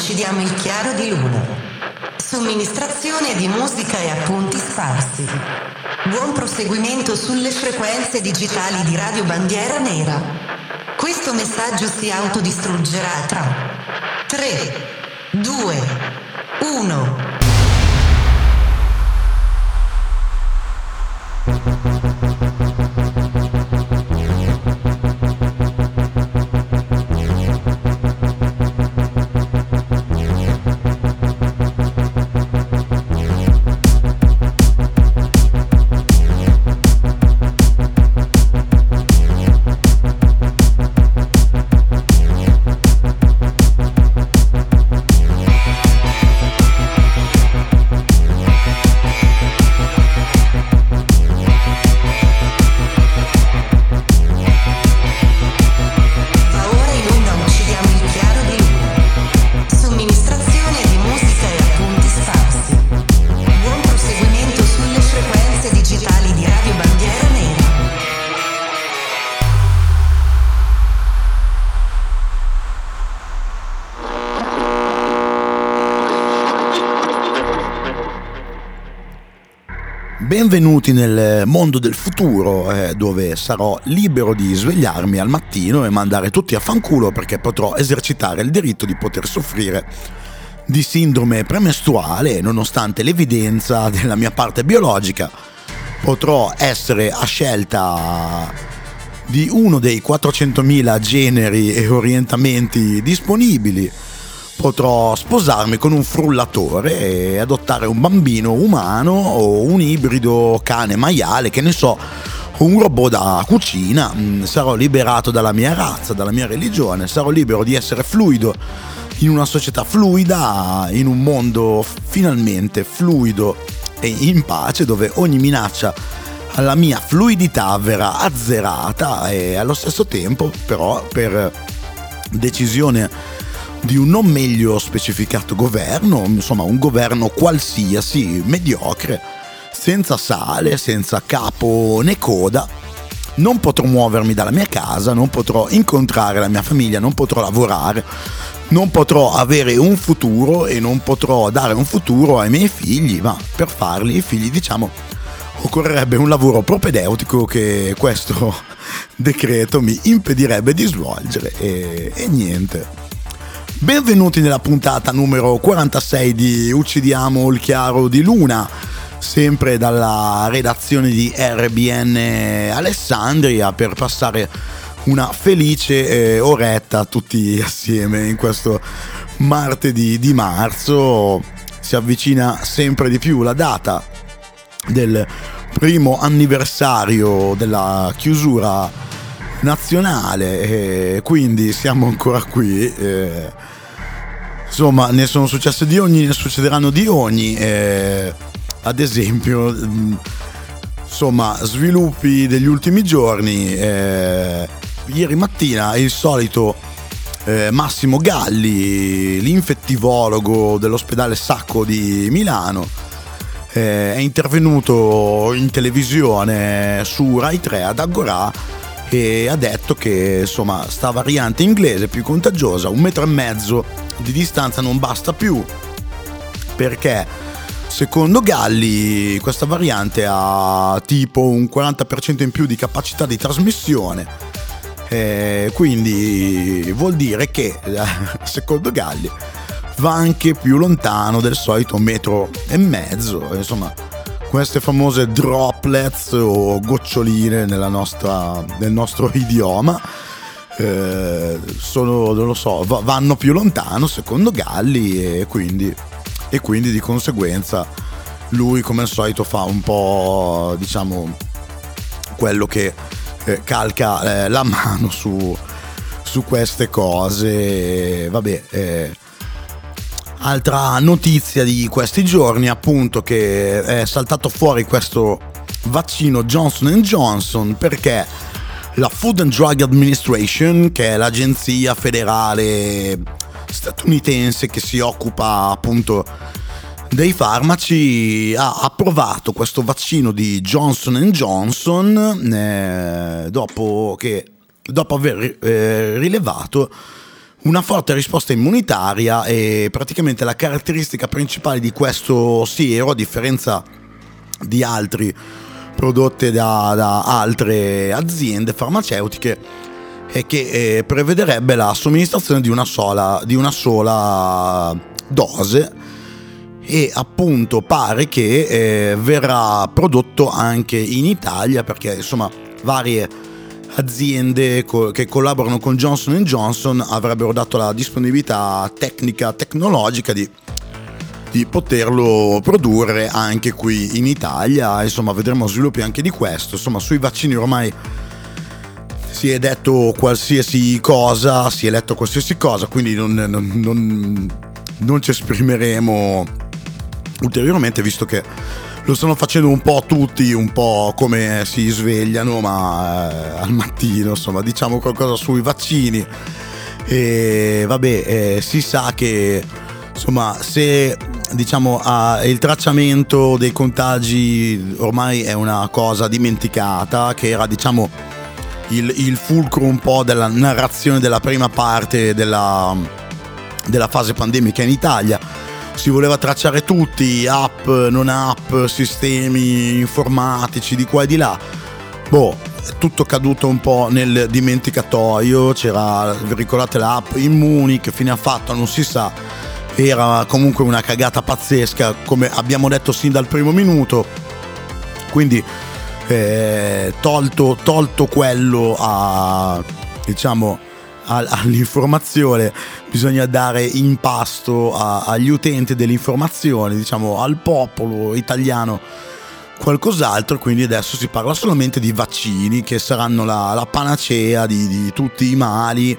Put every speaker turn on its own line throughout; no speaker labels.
uccidiamo il chiaro di luna. Somministrazione di musica e appunti sparsi. Buon proseguimento sulle frequenze digitali di Radio Bandiera Nera. Questo messaggio si autodistruggerà tra 3, 2, 1.
Benvenuti nel mondo del futuro eh, dove sarò libero di svegliarmi al mattino e mandare tutti a fanculo perché potrò esercitare il diritto di poter soffrire di sindrome premestruale nonostante l'evidenza della mia parte biologica. Potrò essere a scelta di uno dei 400.000 generi e orientamenti disponibili potrò sposarmi con un frullatore e adottare un bambino umano o un ibrido cane maiale, che ne so, un robot da cucina, mm, sarò liberato dalla mia razza, dalla mia religione, sarò libero di essere fluido in una società fluida, in un mondo finalmente fluido e in pace dove ogni minaccia alla mia fluidità verrà azzerata. E allo stesso tempo però per decisione di un non meglio specificato governo, insomma un governo qualsiasi, mediocre, senza sale, senza capo né coda. Non potrò muovermi dalla mia casa, non potrò incontrare la mia famiglia, non potrò lavorare, non potrò avere un futuro e non potrò dare un futuro ai miei figli, ma per farli i figli diciamo occorrerebbe un lavoro propedeutico che questo decreto mi impedirebbe di svolgere e, e niente. Benvenuti nella puntata numero 46 di Uccidiamo il chiaro di Luna, sempre dalla redazione di RBN Alessandria per passare una felice eh, oretta tutti assieme in questo martedì di marzo. Si avvicina sempre di più la data del primo anniversario della chiusura nazionale e quindi siamo ancora qui. Eh, insomma ne sono successe di ogni, ne succederanno di ogni. Eh, ad esempio, mm, insomma, sviluppi degli ultimi giorni. Eh, ieri mattina il solito eh, Massimo Galli, l'infettivologo dell'ospedale Sacco di Milano, eh, è intervenuto in televisione su Rai 3 ad Agorà e ha detto che insomma sta variante inglese più contagiosa, un metro e mezzo di distanza non basta più. Perché secondo Galli questa variante ha tipo un 40% in più di capacità di trasmissione. Eh, quindi vuol dire che secondo Galli va anche più lontano del solito metro e mezzo insomma queste famose droplets o goccioline nostra, nel nostro idioma eh, sono, non lo so, vanno più lontano secondo Galli e quindi, e quindi di conseguenza lui come al solito fa un po' diciamo quello che eh, calca eh, la mano su, su, queste cose. Vabbè eh, altra notizia di questi giorni appunto che è saltato fuori questo vaccino Johnson Johnson perché la Food and Drug Administration, che è l'agenzia federale statunitense che si occupa appunto dei farmaci, ha approvato questo vaccino di Johnson Johnson eh, dopo, che, dopo aver eh, rilevato una forte risposta immunitaria e praticamente la caratteristica principale di questo siero, a differenza di altri prodotti da, da altre aziende farmaceutiche, è che eh, prevederebbe la somministrazione di una sola, di una sola dose e appunto pare che eh, verrà prodotto anche in Italia perché insomma varie aziende co- che collaborano con Johnson Johnson avrebbero dato la disponibilità tecnica, tecnologica di, di poterlo produrre anche qui in Italia. Insomma, vedremo sviluppi anche di questo. Insomma, sui vaccini ormai si è detto qualsiasi cosa, si è letto qualsiasi cosa, quindi non, non, non, non ci esprimeremo ulteriormente, visto che lo stanno facendo un po' tutti, un po' come si svegliano, ma eh, al mattino, insomma, diciamo qualcosa sui vaccini. E vabbè, eh, si sa che insomma, se diciamo ah, il tracciamento dei contagi ormai è una cosa dimenticata, che era diciamo il, il fulcro un po' della narrazione della prima parte della, della fase pandemica in Italia si voleva tracciare tutti, app, non app, sistemi informatici di qua e di là. Boh, è tutto caduto un po' nel dimenticatoio, c'era, vi ricordate l'app Immuni, che fine ha fatto non si sa, era comunque una cagata pazzesca, come abbiamo detto sin dal primo minuto, quindi eh, tolto, tolto quello a, diciamo, all'informazione, bisogna dare in pasto a, agli utenti dell'informazione, diciamo al popolo italiano qualcos'altro, quindi adesso si parla solamente di vaccini che saranno la, la panacea di, di, tutti i mali,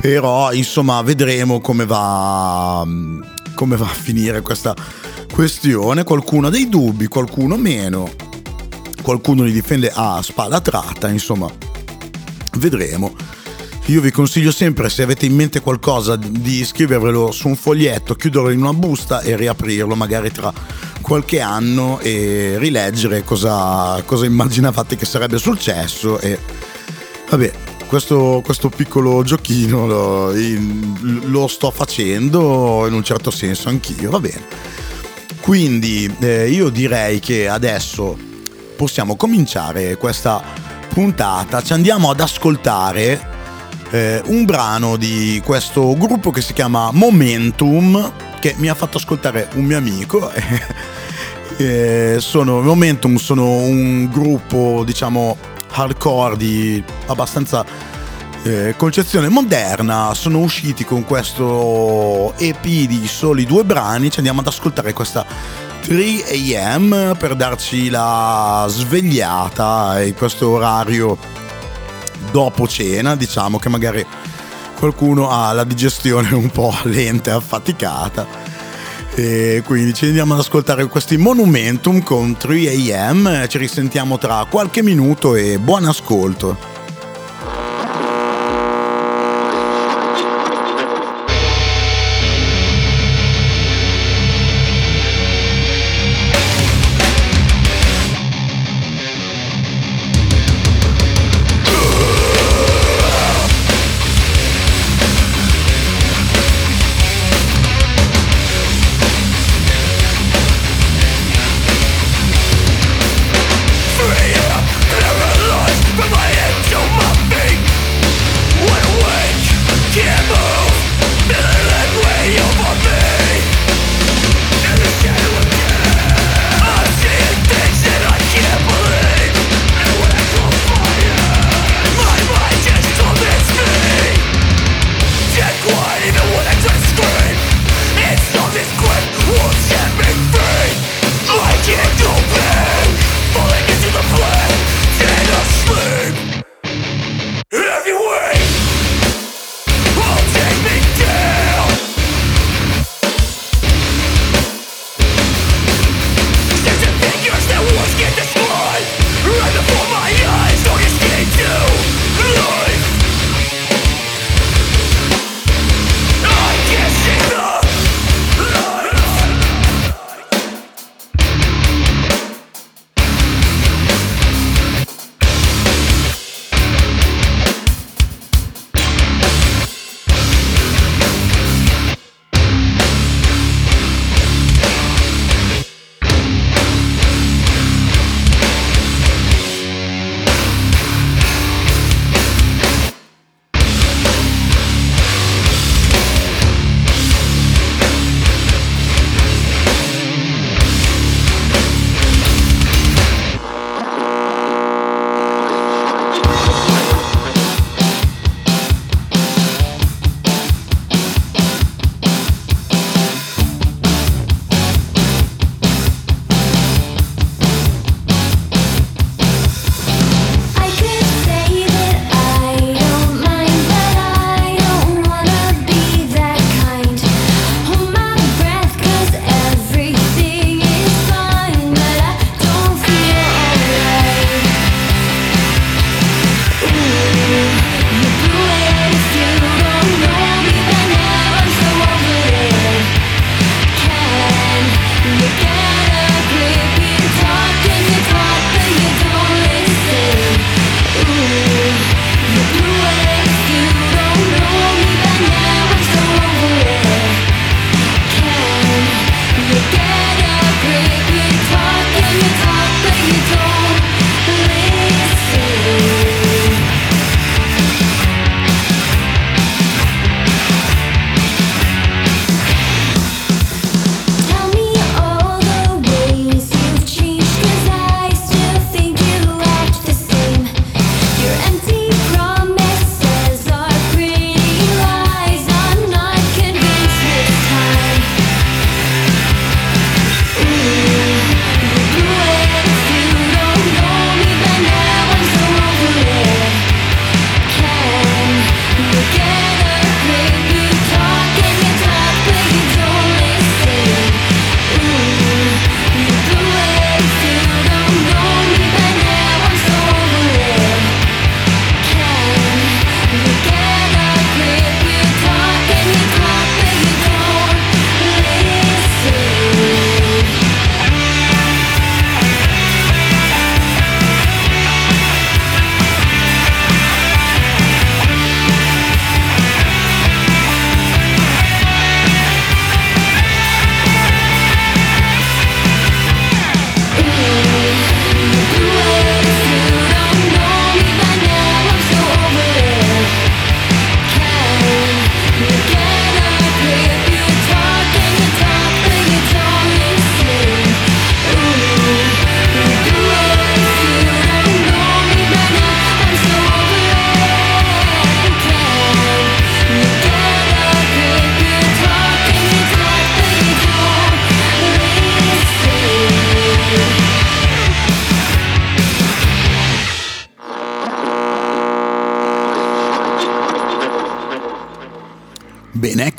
però insomma vedremo come va, come va a finire questa questione, qualcuno ha dei dubbi, qualcuno meno, qualcuno li difende a spada tratta, insomma vedremo. Io vi consiglio sempre, se avete in mente qualcosa, di scrivervelo su un foglietto, chiuderlo in una busta e riaprirlo magari tra qualche anno e rileggere cosa, cosa immaginavate che sarebbe successo. E vabbè, questo, questo piccolo giochino lo, lo, sto facendo in un certo senso anch'io, va bene. Quindi eh, io direi che adesso possiamo cominciare questa puntata, ci andiamo ad ascoltare eh, un brano di questo gruppo che si chiama Momentum, che mi ha fatto ascoltare un mio amico. eh, sono, Momentum sono un gruppo, diciamo, hardcore di abbastanza eh, concezione moderna. Sono usciti con questo EP di soli due brani. Ci andiamo ad ascoltare questa 3 am per darci la svegliata in questo orario dopo cena, diciamo che magari qualcuno ha la digestione un po' lenta e affaticata. E quindi ci andiamo ad ascoltare questi Monumentum con 3 am, ci risentiamo tra qualche minuto e buon ascolto.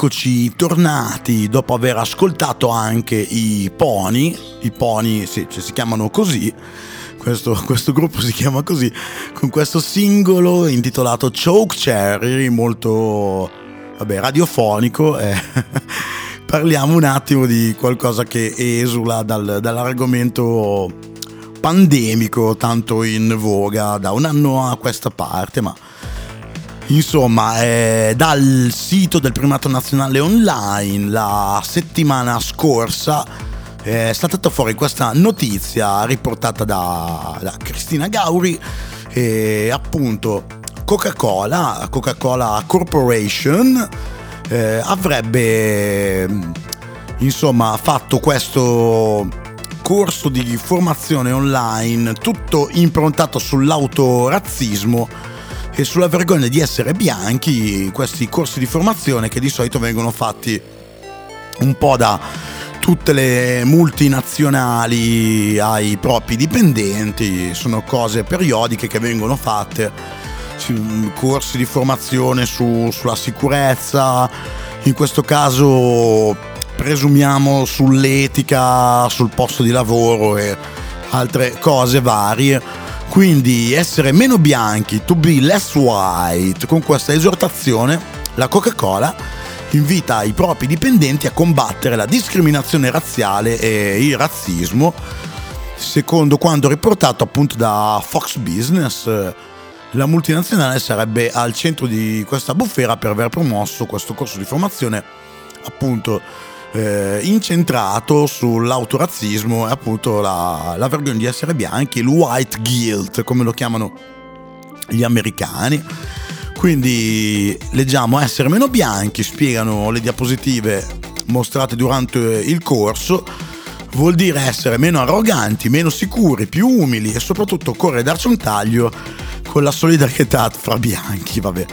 Eccoci tornati dopo aver ascoltato anche i Pony, i Pony sì, cioè si chiamano così, questo, questo, gruppo si chiama così, con questo singolo intitolato Choke Cherry, molto vabbè, radiofonico. Eh. Parliamo un attimo di qualcosa che esula dal, dall'argomento pandemico tanto in voga da un anno a questa parte, ma Insomma, eh, dal sito del primato nazionale online la settimana scorsa è stata fuori questa notizia riportata da, da Cristina Gauri e appunto Coca-Cola, Coca-Cola Corporation eh, avrebbe insomma fatto questo corso di formazione online tutto improntato sull'autorazzismo e sulla vergogna di essere bianchi, questi corsi di formazione che di solito vengono fatti un po' da tutte le multinazionali ai propri dipendenti, sono cose periodiche che vengono fatte, corsi di formazione su, sulla sicurezza, in questo caso presumiamo sull'etica, sul posto di lavoro e altre cose varie quindi essere meno bianchi, to be less white, con questa esortazione la Coca-Cola invita i propri dipendenti a combattere la discriminazione razziale e il razzismo, secondo quanto riportato appunto da Fox Business. La multinazionale sarebbe al centro di questa bufera per aver promosso questo corso di formazione appunto eh, incentrato sull'autorazzismo e appunto la, la vergogna di essere bianchi, il white guilt, come lo chiamano gli americani. Quindi leggiamo essere meno bianchi, spiegano le diapositive mostrate durante il corso, vuol dire essere meno arroganti, meno sicuri, più umili e soprattutto occorre darci un taglio con la solidarietà fra bianchi, vabbè.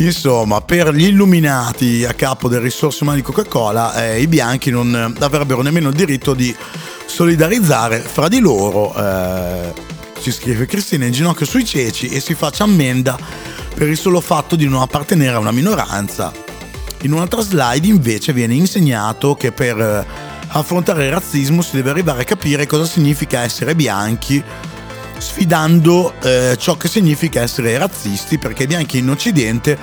Insomma, per gli illuminati a capo delle risorse umane di Coca-Cola, eh, i bianchi non avrebbero nemmeno il diritto di solidarizzare fra di loro. Eh, ci scrive Cristina in ginocchio sui ceci e si faccia ammenda per il solo fatto di non appartenere a una minoranza. In un'altra slide invece viene insegnato che per eh, affrontare il razzismo si deve arrivare a capire cosa significa essere bianchi sfidando eh, ciò che significa essere razzisti, perché i bianchi in Occidente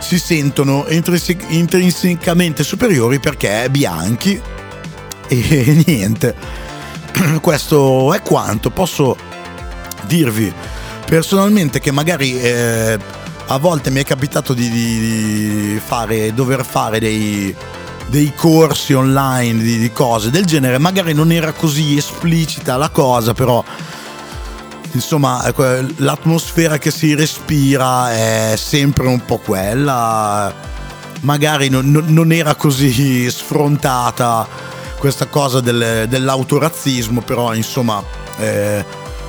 si sentono intrinsecamente superiori perché bianchi e niente. Questo è quanto. Posso dirvi personalmente che magari eh, a volte mi è capitato di, di fare, dover fare dei, dei corsi online di, di, cose del genere, magari non era così esplicita la cosa, però insomma l'atmosfera che si respira è sempre un po' quella. Magari non, non era così sfrontata questa cosa del, dell'autorazzismo però insomma eh,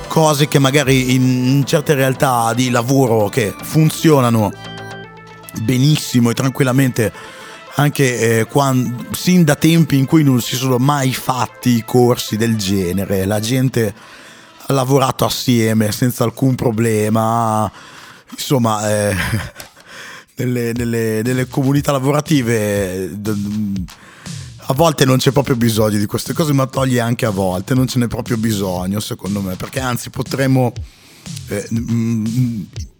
cose che magari in certe realtà di lavoro che funzionano benissimo e tranquillamente anche eh, quando, sin da tempi in cui non si sono mai fatti corsi del genere. La gente lavorato assieme senza alcun problema. Insomma, eh, nelle, nelle, nelle, comunità lavorative a volte non c'è proprio bisogno di queste cose, ma toglie anche a volte, non ce n'è proprio bisogno secondo me, perché anzi potremmo, eh,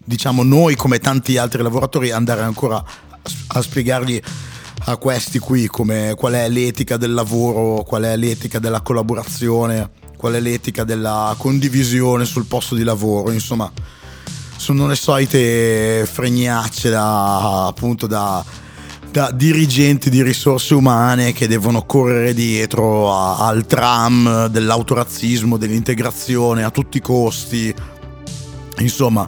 diciamo noi come tanti altri lavoratori, andare ancora a spiegargli a questi qui come, qual è l'etica del lavoro, qual è l'etica della collaborazione qual è l'etica della condivisione sul posto di lavoro, insomma sono le solite fregnacce da, appunto da, da dirigenti di risorse umane che devono correre dietro a, al tram dell'autorazzismo, dell'integrazione a tutti i costi, insomma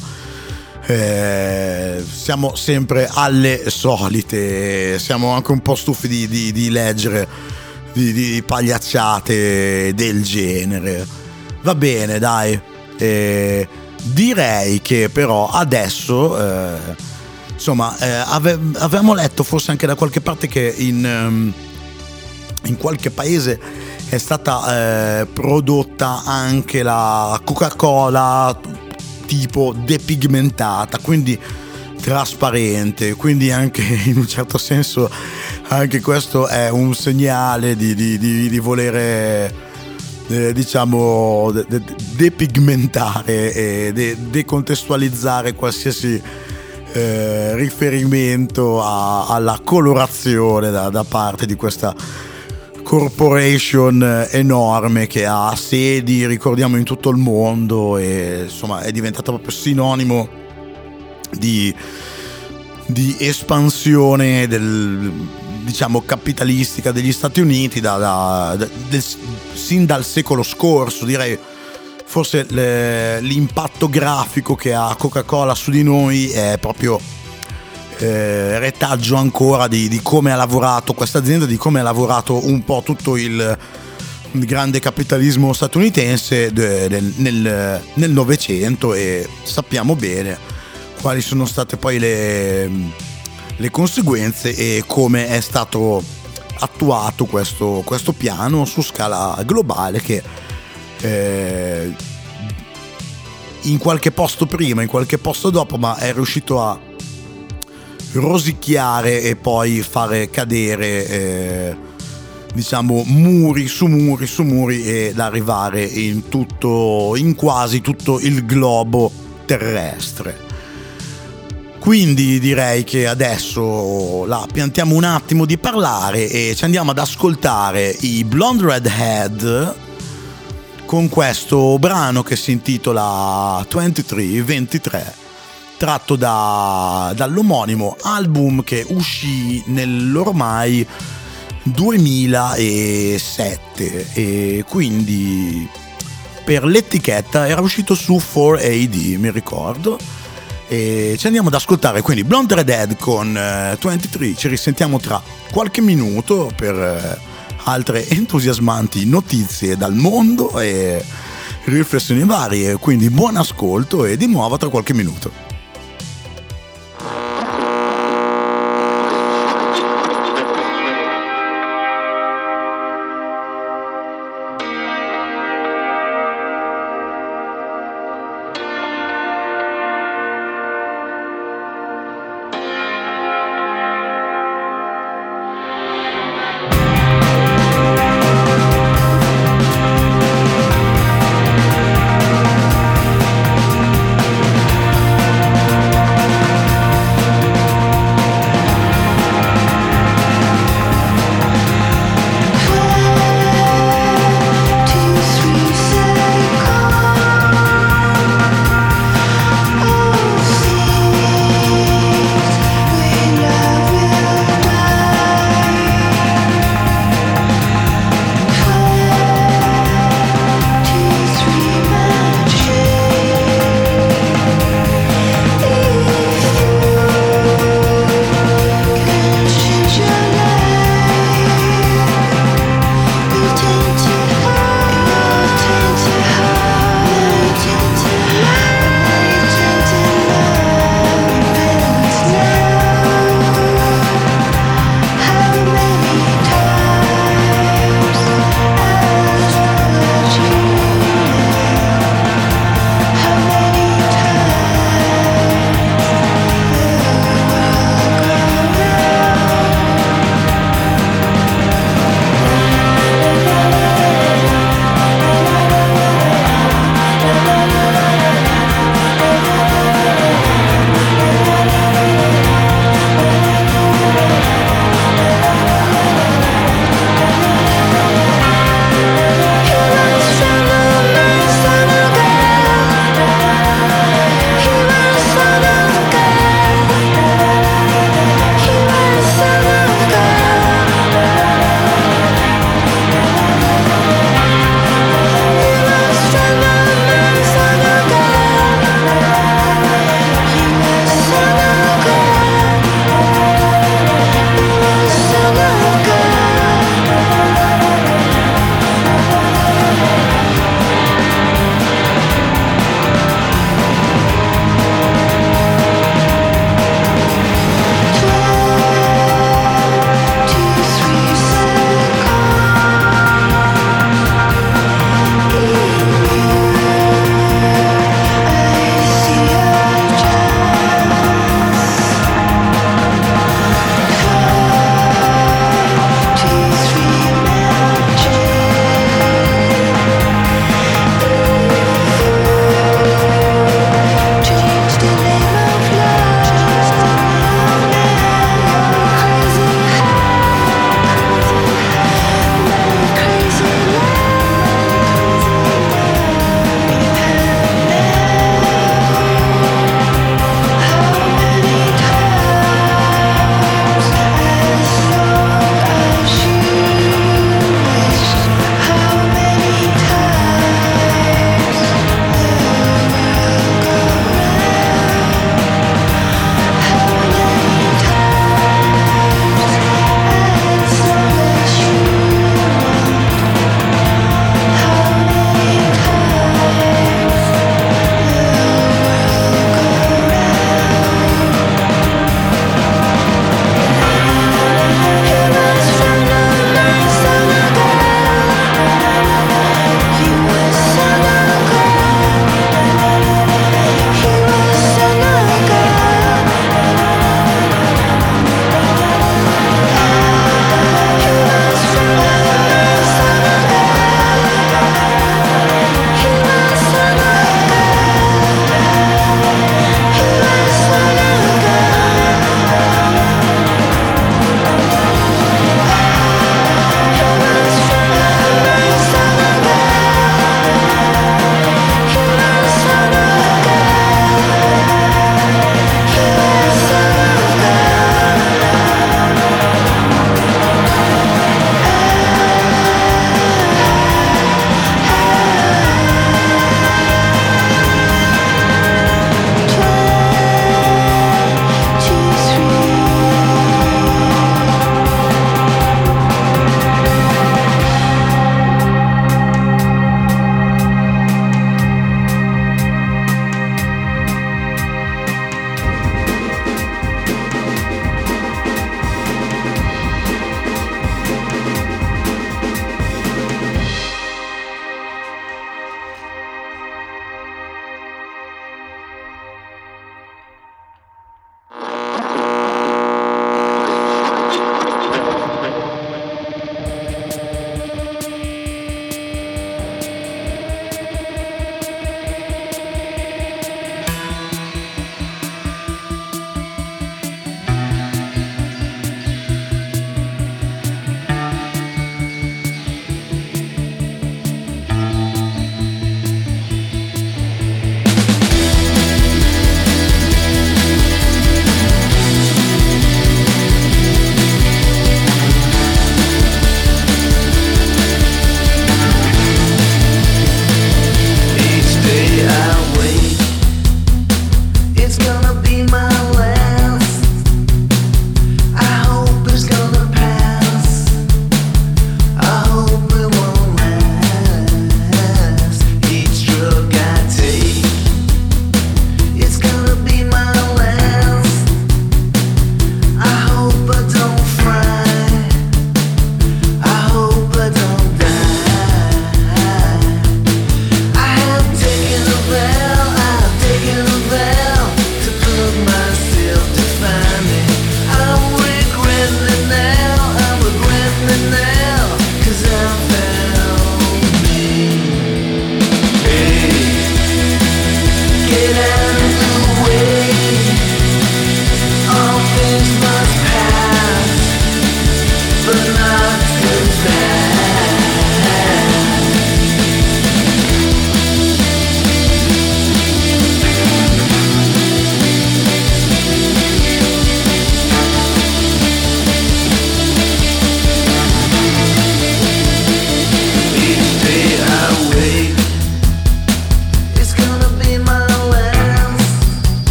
eh, siamo sempre alle solite, siamo anche un po' stufi di, di, di leggere di, di pagliacciate del genere. Va bene, dai. Eh, direi che però adesso, eh, insomma, eh, ave, avevamo letto forse anche da qualche parte che in, um, in qualche paese è stata eh, prodotta anche la Coca-Cola tipo depigmentata, quindi trasparente, quindi anche in un certo senso anche questo è un segnale di, di, di, di volere eh, diciamo de, de, depigmentare e de, decontestualizzare qualsiasi eh, riferimento a, alla colorazione da, da parte di questa corporation enorme che ha sedi, ricordiamo, in tutto il mondo e insomma è diventata proprio sinonimo di, di espansione del, diciamo, capitalistica degli Stati Uniti da, da, da, del, sin dal secolo scorso, direi forse le, l'impatto grafico che ha Coca-Cola su di noi è proprio eh, retaggio ancora di, di, come ha lavorato questa azienda, di come ha lavorato un po' tutto il, grande capitalismo statunitense nel Novecento e sappiamo bene quali sono state poi le, le conseguenze e come è stato attuato questo, questo piano su scala globale che eh, in qualche posto prima, in qualche posto dopo, ma è riuscito a rosicchiare e poi fare cadere eh, diciamo muri su muri su muri ed arrivare in tutto in quasi tutto il globo terrestre quindi direi che adesso la piantiamo un attimo di parlare e ci andiamo ad ascoltare i Blonde Redhead con questo brano che si intitola 2323 tratto da, dall'omonimo album che uscì nell'ormai 2007 e quindi per l'etichetta era uscito su 4AD mi ricordo e ci andiamo ad ascoltare quindi Blonde Red Dead con uh, 23 ci risentiamo tra qualche minuto per uh, altre entusiasmanti notizie dal mondo e riflessioni varie. Quindi buon ascolto e di nuovo tra qualche minuto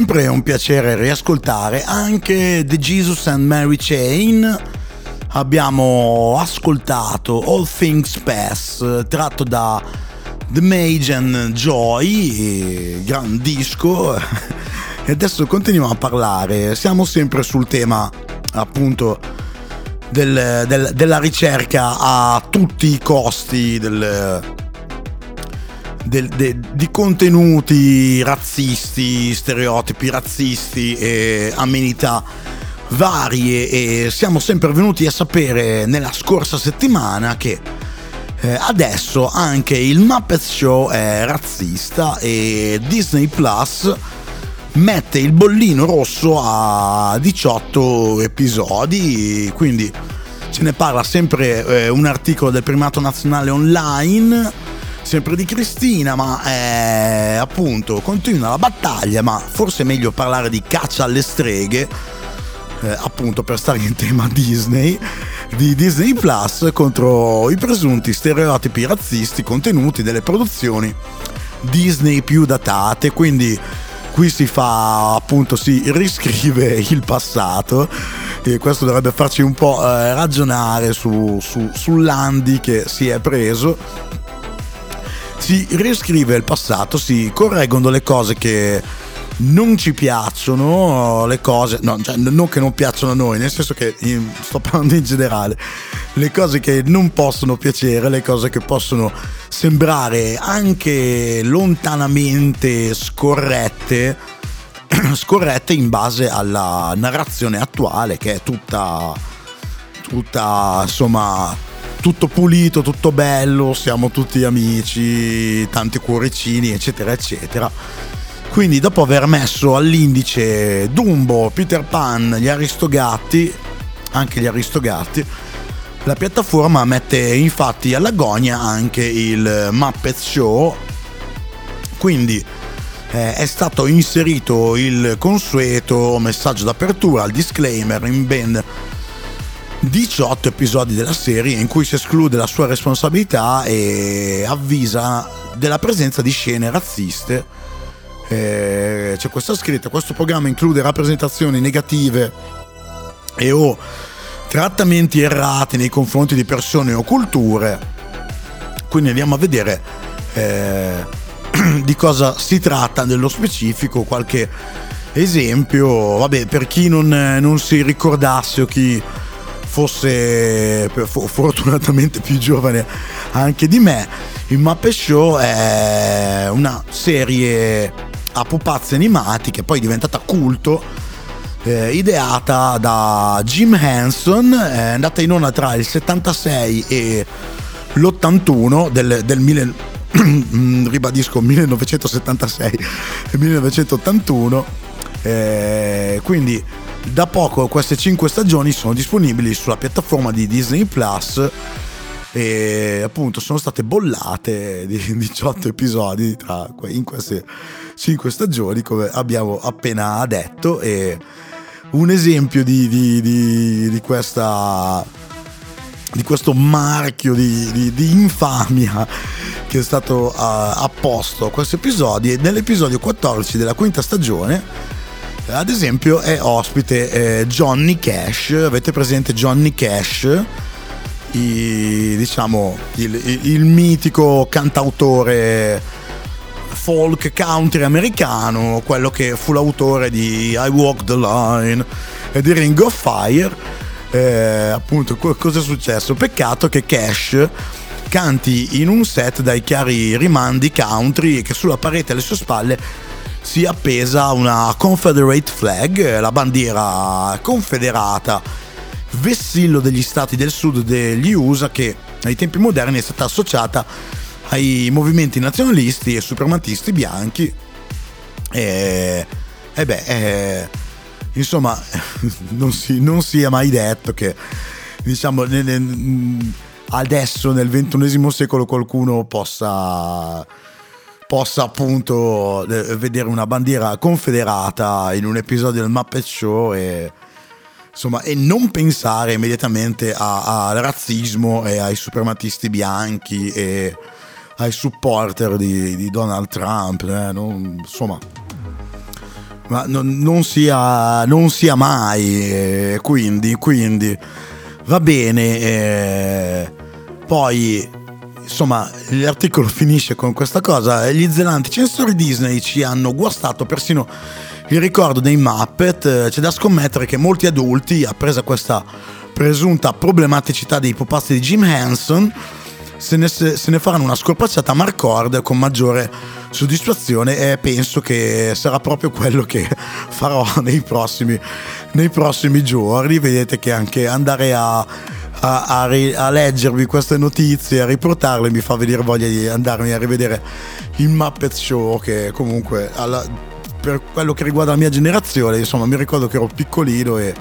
sempre un piacere riascoltare anche The Jesus and Mary Chain. Abbiamo ascoltato All Things Pass, tratto da The Mage and Joy, gran disco. E adesso continuiamo a parlare. Siamo sempre sul tema, appunto, del, del, della ricerca a tutti i costi del, del, de, di contenuti razzisti, stereotipi razzisti e amenità varie e siamo sempre venuti a sapere nella scorsa settimana che eh, adesso anche il Muppet Show è razzista e Disney Plus mette il bollino rosso a 18 episodi, quindi ce ne parla sempre eh, un articolo del primato nazionale online sempre di Cristina, ma eh, appunto continua la battaglia, ma forse è meglio parlare di caccia alle streghe, eh, appunto per stare in tema Disney, di Disney Plus contro i presunti stereotipi razzisti contenuti delle produzioni Disney più datate, quindi qui si fa appunto si riscrive il passato e questo dovrebbe farci un po' eh, ragionare su, su, sull'Andy che si è preso si riscrive il passato, si correggono le cose che non ci piacciono, le cose, no, cioè, non che non piacciono a noi, nel senso che sto parlando in generale, le cose che non possono piacere, le cose che possono sembrare anche lontanamente scorrette, scorrette in base alla narrazione attuale che è tutta, tutta insomma tutto pulito, tutto bello, siamo tutti amici, tanti cuoricini, eccetera, eccetera. Quindi dopo aver messo all'indice Dumbo, Peter Pan, gli Aristogatti, anche gli Aristogatti, la piattaforma mette infatti all'agonia anche il Muppet Show, quindi eh, è stato inserito il consueto messaggio d'apertura, il disclaimer in ben 18 episodi della serie in cui si esclude la sua responsabilità e avvisa della presenza di scene razziste. Eh, c'è questa scritta, questo programma include rappresentazioni negative e o trattamenti errati nei confronti di persone o culture. Quindi andiamo a vedere eh, di cosa si tratta nello specifico, qualche esempio, vabbè, per chi non, non si ricordasse o chi fosse fortunatamente più giovane anche di me, il Muppet Show è una serie a pupazzi animati che poi è diventata culto, eh, ideata da Jim Henson, è andata in onda tra il 76 e l'81 del, del 1000, ribadisco 1976 e 1981, eh, quindi da poco queste 5 stagioni sono disponibili sulla piattaforma di Disney Plus e appunto sono state bollate di 18 episodi in queste 5 stagioni come abbiamo appena detto e un esempio di, di, di, di questa di questo marchio di, infamia che è stato uh, apposto a questo episodio e nell'episodio 14 della quinta stagione ad esempio è ospite eh, Johnny Cash, avete presente Johnny Cash? I, diciamo il, il, il mitico cantautore folk country americano, quello che fu l'autore di I Walk the Line e di Ring of Fire. Eh, appunto, cosa è successo? Peccato che Cash canti in un set dai chiari rimandi country che sulla parete alle sue spalle si è appesa una Confederate flag, la bandiera confederata, vessillo degli stati del sud degli USA che ai tempi moderni è stata associata ai movimenti nazionalisti e suprematisti bianchi. E, e beh, e, insomma, non si, non si, è mai detto che, diciamo, adesso nel XXI secolo qualcuno possa possa appunto eh, vedere una bandiera confederata in un episodio del Muppet Show e, insomma, e non pensare immediatamente al razzismo e ai suprematisti bianchi e ai supporter di, di Donald Trump, eh, non, insomma, ma non, non, sia, non sia mai, eh, quindi, quindi va bene. Eh, poi insomma, l'articolo finisce con questa cosa. Gli zelanti censori Disney ci hanno guastato persino il ricordo dei Muppet. C'è da scommettere che molti adulti, appresa questa presunta problematicità dei pupazzi di Jim Henson, se ne, se ne, faranno una scorpacciata a Marcord con maggiore soddisfazione e penso che sarà proprio quello che farò nei prossimi, nei prossimi giorni. Vedete che anche andare a a, a, a, leggervi queste notizie, a riportarle, mi fa venire voglia di andarmi a rivedere il Muppet Show che comunque alla, per quello che riguarda la mia generazione, insomma mi ricordo che ero piccolino e,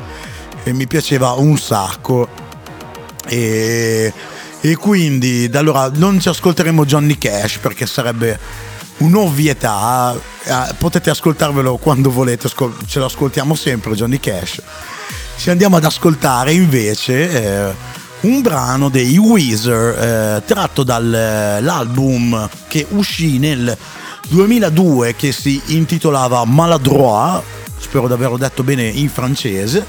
e mi piaceva un sacco. E, e quindi da allora non ci ascolteremo Johnny Cash perché sarebbe un'ovvietà. Eh, potete ascoltarvelo quando volete, ce lo ascoltiamo sempre Johnny Cash ci andiamo ad ascoltare invece eh, un brano dei Weezer eh, tratto dall'album che uscì nel 2002 che si intitolava Maladroit, spero di averlo detto bene in francese.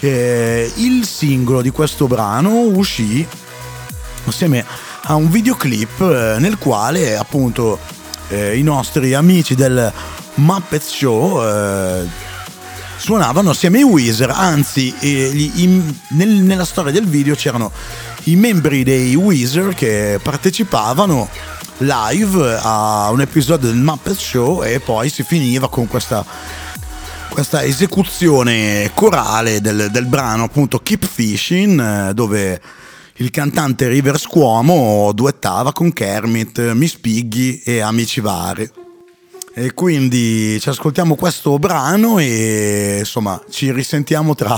Eh, il singolo di questo brano uscì assieme a un videoclip eh, nel quale appunto eh, i nostri amici del Muppet Show eh, suonavano assieme ai Weezer, anzi eh, gli, in, nel, nella storia del video c'erano i membri dei Weezer che partecipavano live a un episodio del Muppet Show e poi si finiva con questa, questa esecuzione corale del, del, brano appunto Keep Fishing eh, dove
il cantante Rivers Cuomo duettava con Kermit, Miss Piggy e amici vari. E quindi ci ascoltiamo questo brano e insomma ci risentiamo tra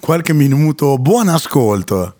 qualche minuto. Buon ascolto!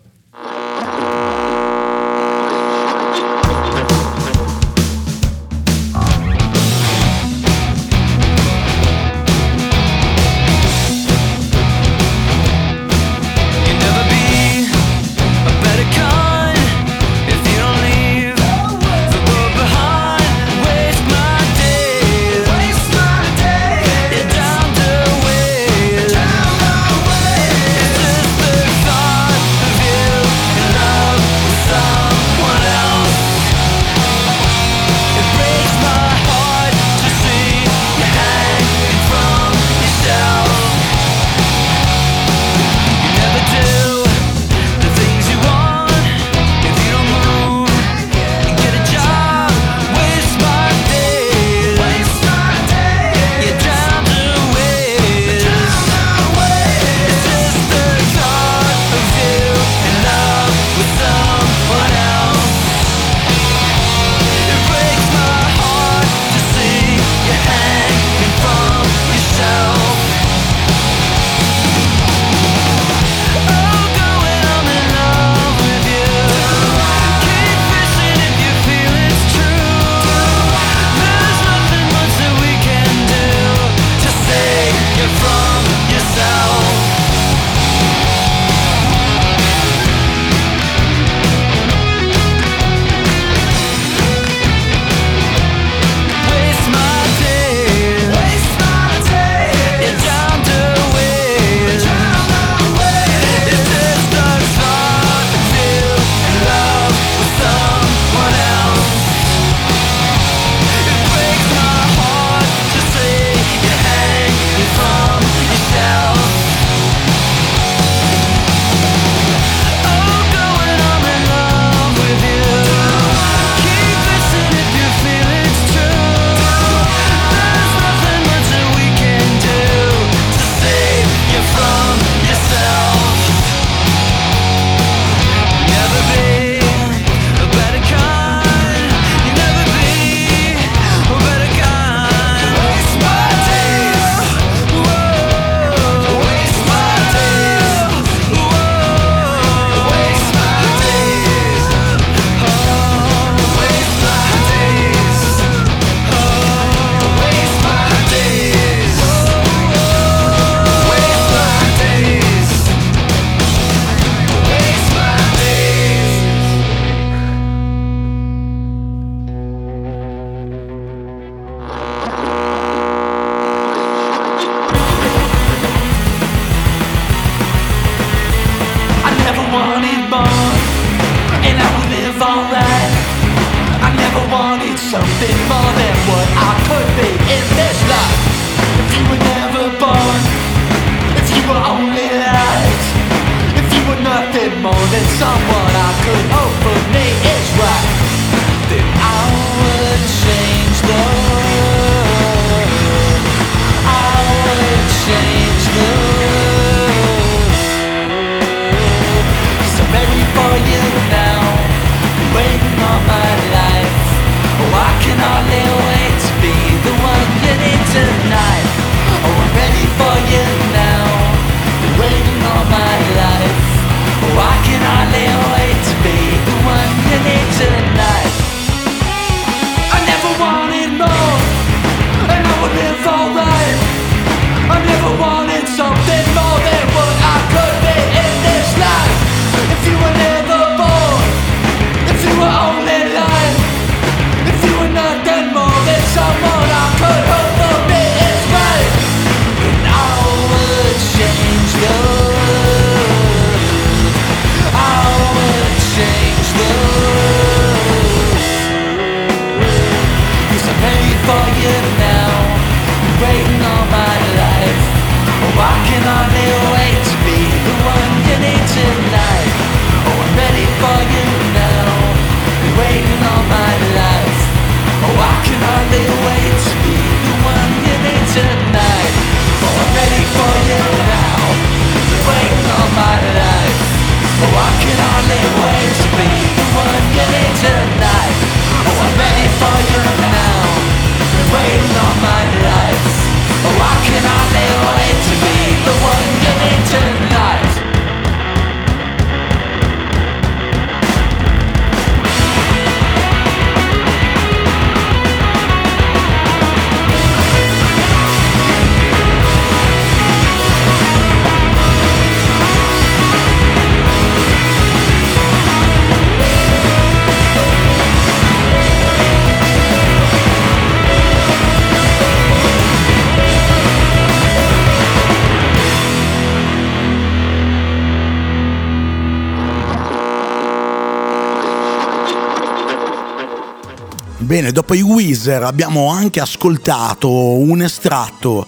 Dopo i Weezer abbiamo anche ascoltato un estratto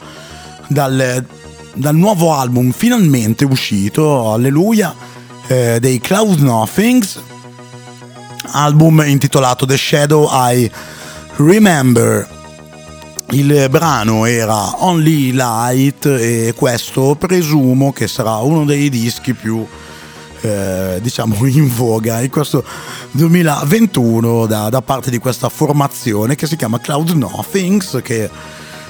dal, dal nuovo album finalmente uscito, alleluia, eh, dei Cloud Nothings, album intitolato The Shadow I Remember. Il brano era Only Light e questo presumo che sarà uno dei dischi più eh, diciamo in voga in questo 2021 da, da, parte di questa formazione che si chiama Cloud Nothings che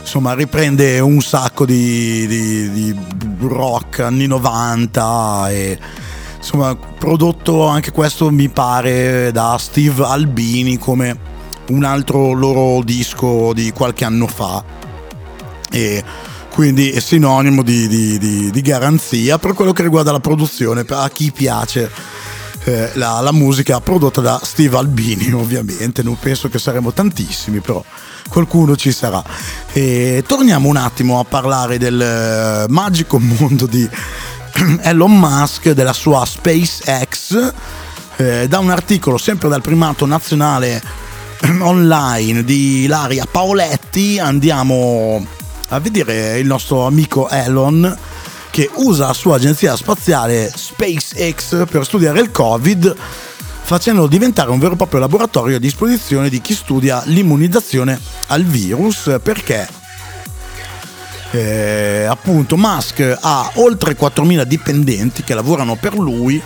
insomma riprende un sacco di, di, di rock anni 90 e insomma prodotto anche questo mi pare da Steve Albini come un altro loro disco di qualche anno fa. E quindi è sinonimo di, di, di, di, garanzia per quello che riguarda la produzione, a chi piace eh, la, la, musica prodotta da Steve Albini ovviamente, non penso che saremo tantissimi, però qualcuno ci sarà. E torniamo un attimo a parlare del eh, magico mondo di Elon Musk, della sua SpaceX, eh, da un articolo sempre dal primato nazionale online di Ilaria Paoletti andiamo a vedere il nostro amico Elon che usa la sua agenzia spaziale SpaceX per studiare il Covid facendolo diventare un vero e proprio laboratorio a disposizione di chi studia l'immunizzazione al virus. Perché? Eh, appunto Musk ha oltre 4.000 dipendenti che lavorano per lui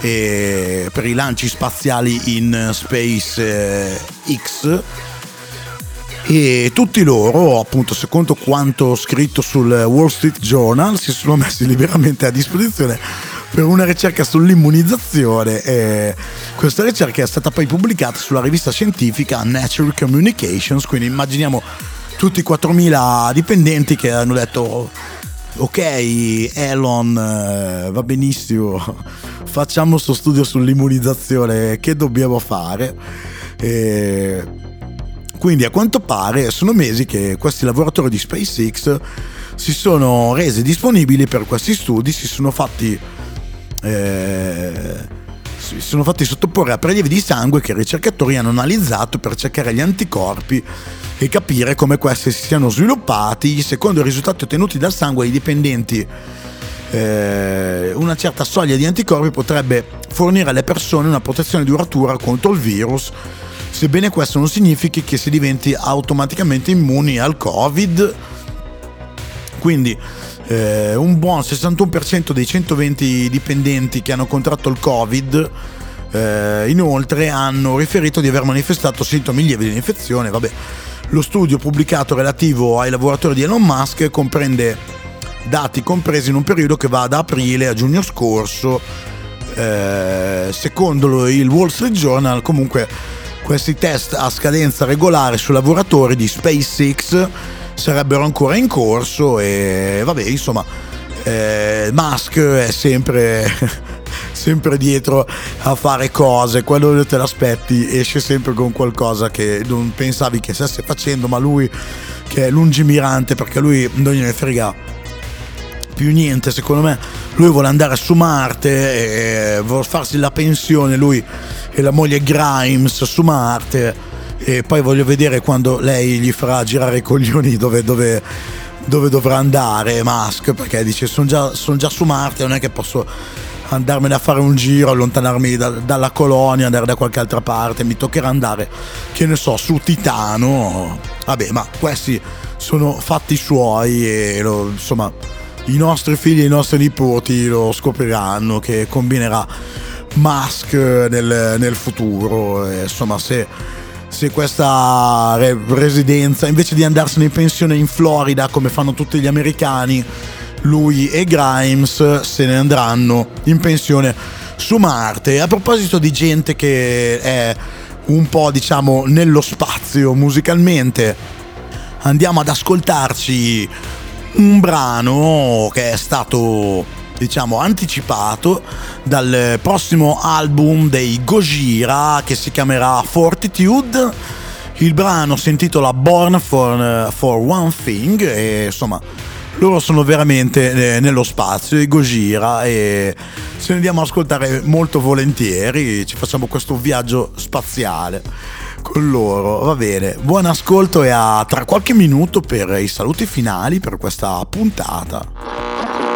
e per i lanci spaziali in SpaceX e tutti loro, appunto, secondo quanto scritto sul Wall Street Journal, si sono messi liberamente a disposizione per una ricerca sull'immunizzazione e questa ricerca è stata poi pubblicata sulla rivista scientifica Natural Communications, quindi immaginiamo tutti i 4.000 dipendenti che hanno detto ok Elon eh, va benissimo, facciamo questo studio sull'immunizzazione, che dobbiamo fare? E quindi a quanto pare sono mesi che questi lavoratori di SpaceX si sono resi disponibili per questi studi, si sono fatti, eh, si sono fatti sottoporre a prelievi di sangue che i ricercatori hanno analizzato per cercare gli anticorpi e capire come questi si siano sviluppati. Secondo i risultati ottenuti dal sangue dei dipendenti eh, una certa soglia di anticorpi potrebbe fornire alle persone una protezione duratura contro il virus sebbene questo non significhi che si diventi automaticamente immuni al Covid. Quindi eh, un buon 61% dei 120 dipendenti che hanno contratto il Covid eh, inoltre hanno riferito di aver manifestato sintomi lievi di infezione. Vabbè, lo studio pubblicato relativo ai lavoratori di Elon Musk comprende dati compresi in un periodo che va da aprile a giugno scorso. Eh, secondo il Wall Street Journal comunque questi test a scadenza regolare su lavoratori di SpaceX sarebbero ancora in corso e vabbè insomma eh, Musk è sempre, sempre dietro a fare cose. Quando te l'aspetti esce sempre con qualcosa che non pensavi che stesse facendo ma lui che è lungimirante perché lui non gliene frega più niente. Secondo me lui vuole andare su Marte e vuole farsi la pensione lui e la moglie Grimes su Marte e poi voglio vedere quando lei gli farà girare i coglioni dove, dove, dove dovrà andare Musk perché dice sono già, son già, su Marte non è che posso andarmene a fare un giro allontanarmi da, dalla colonia andare da qualche altra parte mi toccherà andare che ne so su Titano. Vabbè ma questi sono fatti suoi e lo, insomma i nostri figli e i nostri nipoti lo scopriranno che combinerà Musk nel, nel futuro. E, insomma, se, se questa re- residenza, invece di andarsene in pensione in Florida come fanno tutti gli americani, lui e Grimes se ne andranno in pensione su Marte. A proposito di gente che è un po' diciamo nello spazio musicalmente, andiamo ad ascoltarci un brano che è stato diciamo anticipato dal prossimo album dei Gojira che si chiamerà Fortitude. Il brano si intitola Born for, for One Thing e insomma loro sono veramente eh, nello spazio, i Gojira e se ne andiamo ad ascoltare molto volentieri, ci facciamo questo viaggio spaziale con loro. Va bene, buon ascolto e a tra qualche minuto per i saluti finali per questa puntata.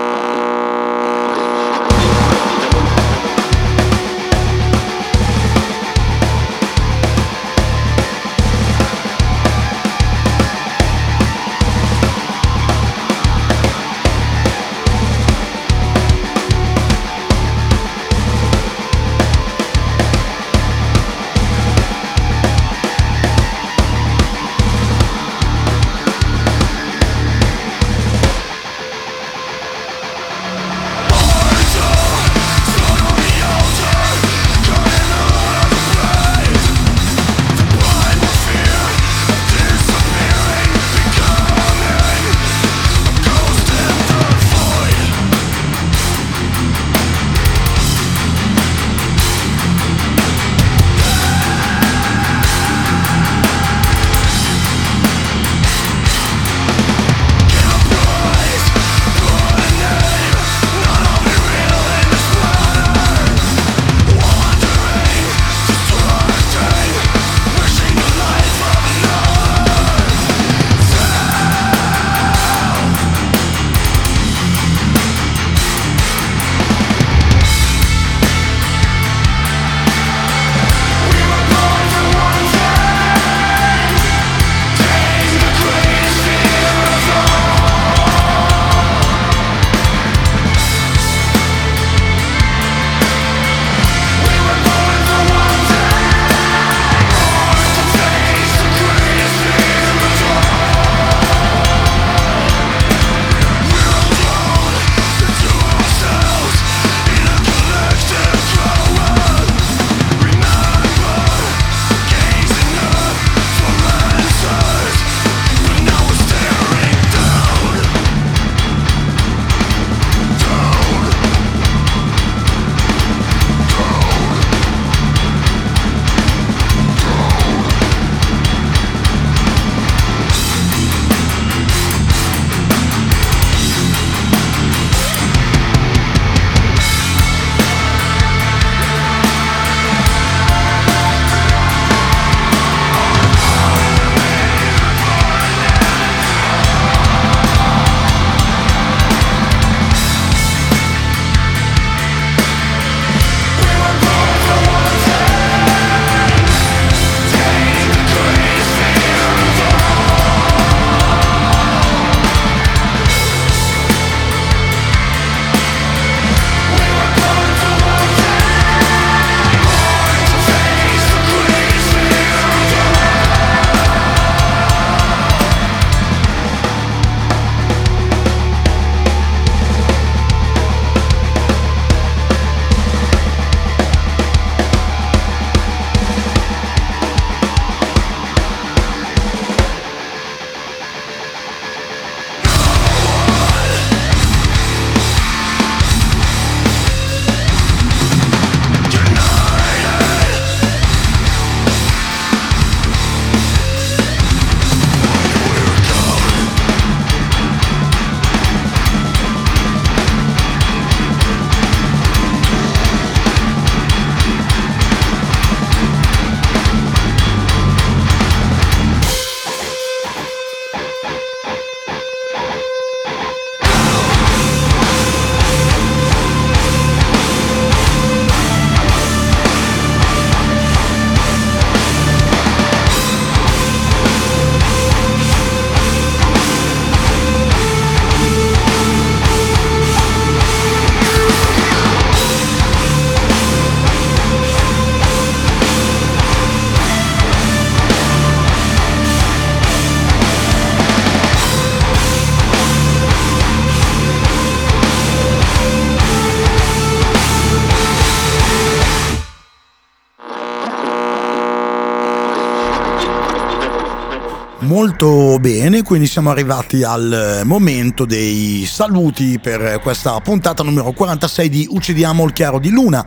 Bene, quindi siamo arrivati al momento dei saluti per questa puntata numero 46 di Uccidiamo il chiaro di luna.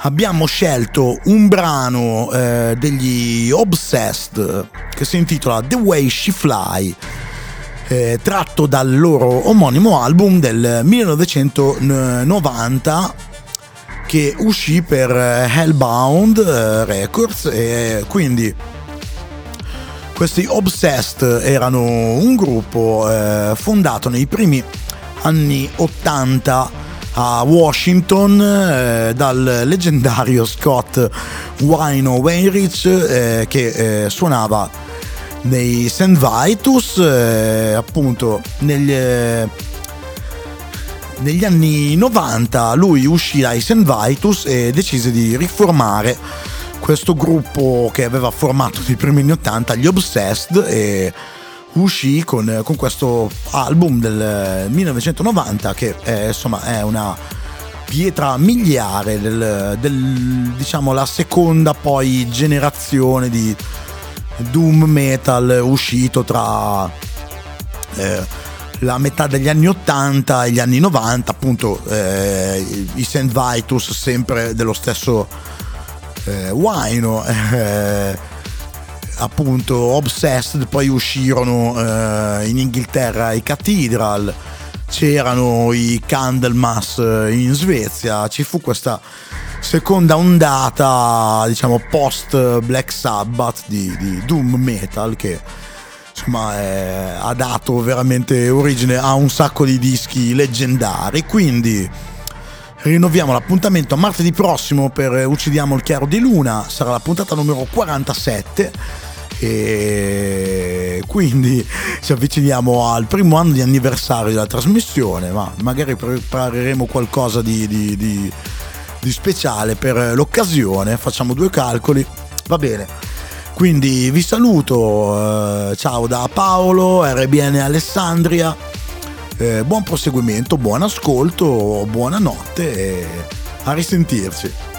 Abbiamo scelto un brano eh, degli Obsessed che si intitola The Way She Fly. Eh, tratto dal loro omonimo album del 1990 che uscì per Hellbound eh, Records e quindi Questi Obsessed erano un gruppo eh, fondato nei primi anni 80 a Washington eh, dal leggendario Scott Wino Weinrich eh, che eh, suonava nei St. Vitus eh, appunto negli, eh, negli anni 90 lui uscì dai St. Vitus e decise di riformare questo gruppo che aveva formato nei primi anni 80, gli Obsessed, e uscì con, con questo album del 1990 che è, insomma è una pietra miliare del, del, diciamo la seconda poi generazione di doom metal uscito tra eh, la metà degli anni 80 e gli anni 90 appunto eh, i St. Vitus sempre dello stesso eh, Wino, eh, appunto Obsessed, poi uscirono eh, in Inghilterra i Cathedral, c'erano i Candlemas eh, in Svezia, ci fu questa seconda ondata, diciamo, post Black Sabbath di, di Doom Metal che insomma eh, ha dato veramente origine a un sacco di dischi leggendari, quindi rinnoviamo l'appuntamento martedì prossimo per Uccidiamo il chiaro di luna, sarà la puntata numero 47 e quindi ci avviciniamo al primo anno di anniversario della trasmissione, ma magari prepareremo qualcosa di, di, di, di speciale per l'occasione, facciamo due calcoli, va bene. Quindi vi saluto, eh, ciao da Paolo, RBN Alessandria eh, buon proseguimento, buon ascolto, buonanotte e a risentirci.